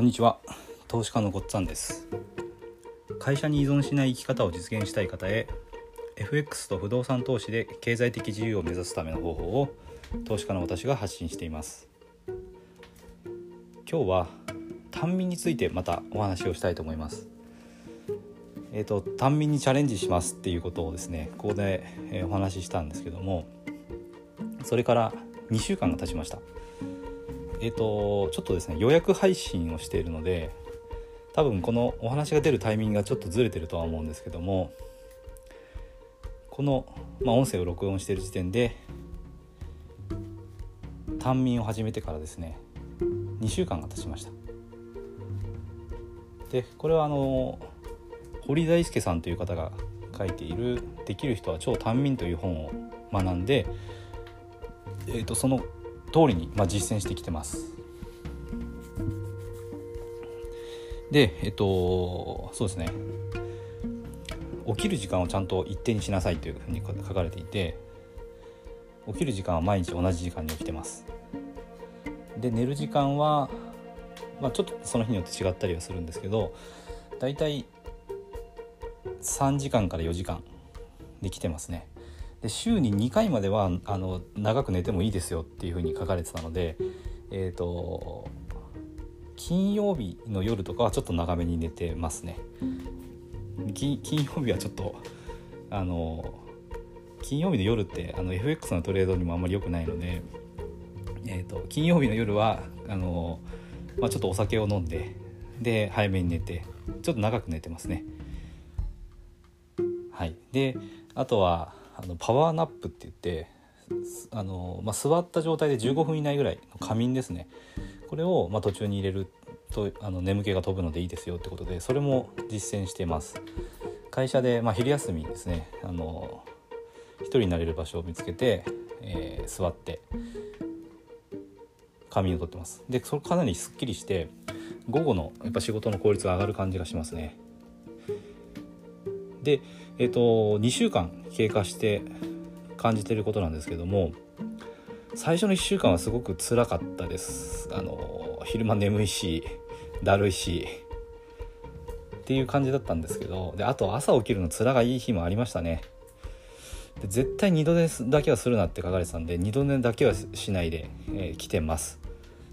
こんにちは。投資家のごっつぁんです。会社に依存しない生き方を実現したい方へ FX と不動産投資で経済的自由を目指すための方法を投資家の私が発信しています。今日は単民についてまたお話をしたいと思います。えーと、単民にチャレンジしますっていうことをですねここで、お話ししたんですけどもそれから2週間が経ちました。えっ、ー、とちょっとですね予約配信をしているので多分このお話が出るタイミングがちょっとずれてるとは思うんですけどもこの、まあ、音声を録音している時点で単民を始めてからですね2週間が経ちました。でこれはあの堀大輔さんという方が書いている「できる人は超単民」という本を学んで、えーと、その通りに、まあ、実践してきてます。でえっ、とそうですね。起きる時間をちゃんと一定にしなさいというふうに書かれていて起きる時間は毎日同じ時間に起きてます。で寝る時間は、まあ、ちょっとその日によって違ったりはするんですけどだいたい3時間から4時間できてますね。で週に2回まではあの長く寝てもいいですよっていうふうに書かれてたのでえ、ー、と金曜日の夜とかはちょっと長めに寝てますね。金曜日はちょっとあの金曜日の夜ってあの FX のトレードにもあんまり良くないので、えーと、金曜日の夜はあの、まあ、ちょっとお酒を飲んでで早めに寝てちょっと長く寝てますね。はい。であとはあのパワーナップって言ってあの、まあ、座った状態で15分以内ぐらいの仮眠ですね。これを、ま、途中に入れるとあの眠気が飛ぶのでいいですよってことでそれも実践しています。会社で、まあ、昼休みにですね。あの一人になれる場所を見つけて、えー、座って仮眠をとってます。でそれかなりすっきりして午後のやっぱ仕事の効率が上がる感じがしますね。でえっ、ー、と2週間経過して感じてることなんですけども最初の1週間はすごく辛かったです。あの昼間眠いしだるいしっていう感じだったんですけどであと朝起きるの辛がいい日もありましたね。で絶対二度寝だけはするなって書かれてたんで二度寝だけはしないで、えー、来てます。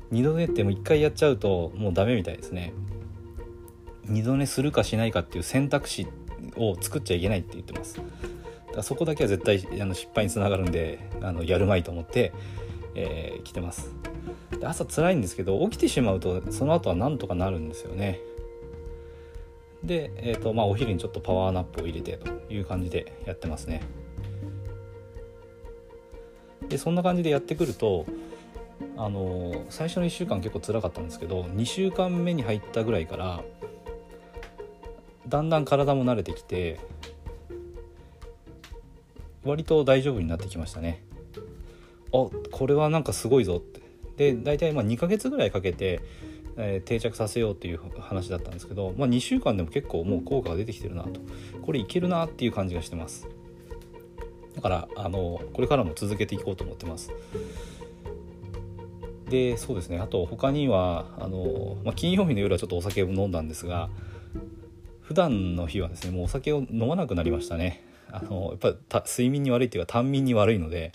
二度寝ってもう1回やっちゃうともうダメみたいですね。二度寝するかしないかっていう選択肢を作っちゃいけないって言ってます。だからそこだけは絶対あの失敗につながるんであのやるまいと思って、えー、来てます。で朝辛いんですけど起きてしまうとその後はなんとかなるんですよね。で、えーとまあ、お昼にちょっとパワーナップを入れてという感じでやってますね。でそんな感じでやってくるとあの最初の1週間結構辛かったんですけど2週間目に入ったぐらいからだんだん体も慣れてきて割と大丈夫になってきましたね。あこれはなんかすごいぞって。で大体まあ2ヶ月ぐらいかけて、えー、定着させようっていう話だったんですけど、まあ、2週間でも結構もう効果が出てきてるなと。これいけるなっていう感じがしてます。だからあのこれからも続けていこうと思ってます。でそうですね。あと他にはあの、まあ、金曜日の夜はちょっとお酒を飲んだんですが普段の日はですねもうお酒を飲まなくなりましたね。あのやっぱり睡眠に悪いっていうか単眠に悪いので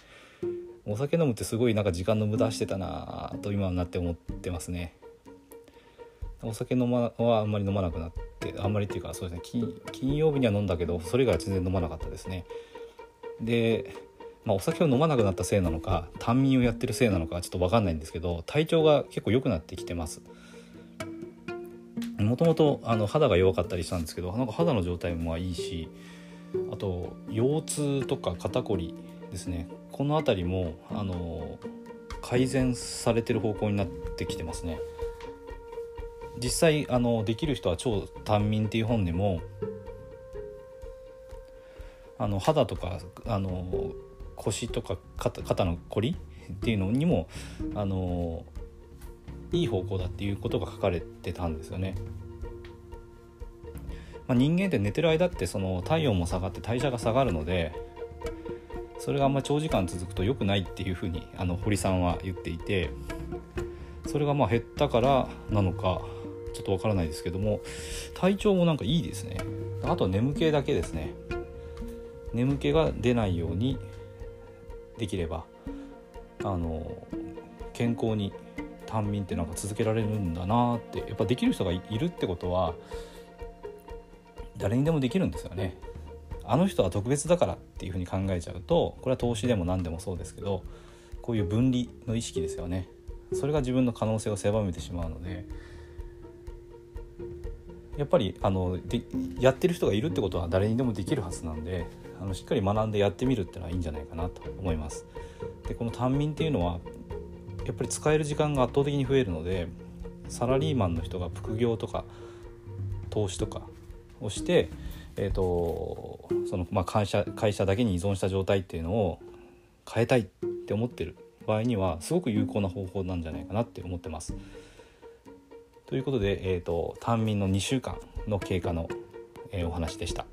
お酒飲むってすごいなんか時間の無駄してたなと今になって思ってますね。お酒飲まはあんまり飲まなくなってあんまりっていうかそうですね金曜日には飲んだけどそれ以外は全然飲まなかったですね。でまあ、お酒を飲まなくなったせいなのか単眠をやってるせいなのかちょっと分かんないんですけど体調が結構良くなってきてます。もともと肌が弱かったりしたんですけどなんか肌の状態もいいしあと腰痛とか肩こりですね。この辺りもあの改善されてる方向になってきてますね。実際あのできる人は超短眠っていう本でもあの肌とかあの腰とか肩肩のこりっていうのにもあのいい方向だっていうことが書かれてたんですよね。まあ、人間って寝てる間ってその体温も下がって代謝が下がるのでそれがあんま長時間続くと良くないっていうふうにあの堀さんは言っていてそれがまあ減ったからなのかちょっとわからないですけども体調もなんかいいですねあとは眠気だけですね眠気が出ないようにできればあの健康に短眠ってなんか続けられるんだなってやっぱできる人がいるってことは誰にでもできるんですよね。あの人は特別だからっていうふうに考えちゃうとこれは投資でも何でもそうですけどこういう分離の意識ですよねそれが自分の可能性を狭めてしまうのでやっぱりあのでやってる人がいるってことは誰にでもできるはずなんであのしっかり学んでやってみるっていうのはいいんじゃないかなと思います。でこの短眠っていうのはやっぱり使える時間が圧倒的に増えるのでサラリーマンの人が副業とか投資とかをして、えーとそのまあ、会社会社だけに依存した状態っていうのを変えたいって思ってる場合にはすごく有効な方法なんじゃないかなって思ってます。ということで、えーと、短眠の2週間の経過の、えー、お話でした。